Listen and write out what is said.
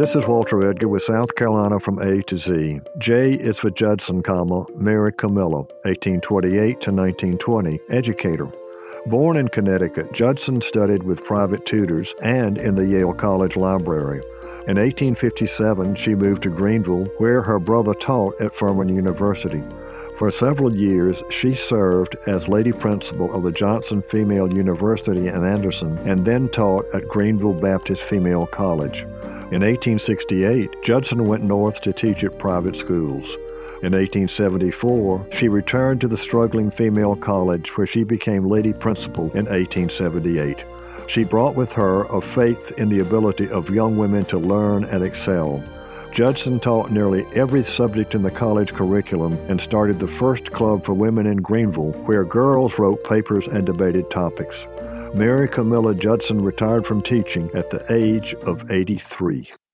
This is Walter Edgar with South Carolina from A to Z. J is for Judson, comma, Mary Camilla, 1828 to 1920, educator. Born in Connecticut, Judson studied with private tutors and in the Yale College Library. In 1857, she moved to Greenville, where her brother taught at Furman University. For several years, she served as lady principal of the Johnson Female University in Anderson and then taught at Greenville Baptist Female College. In 1868, Judson went north to teach at private schools. In 1874, she returned to the struggling female college where she became lady principal in 1878. She brought with her a faith in the ability of young women to learn and excel. Judson taught nearly every subject in the college curriculum and started the first club for women in Greenville, where girls wrote papers and debated topics. Mary Camilla Judson retired from teaching at the age of 83.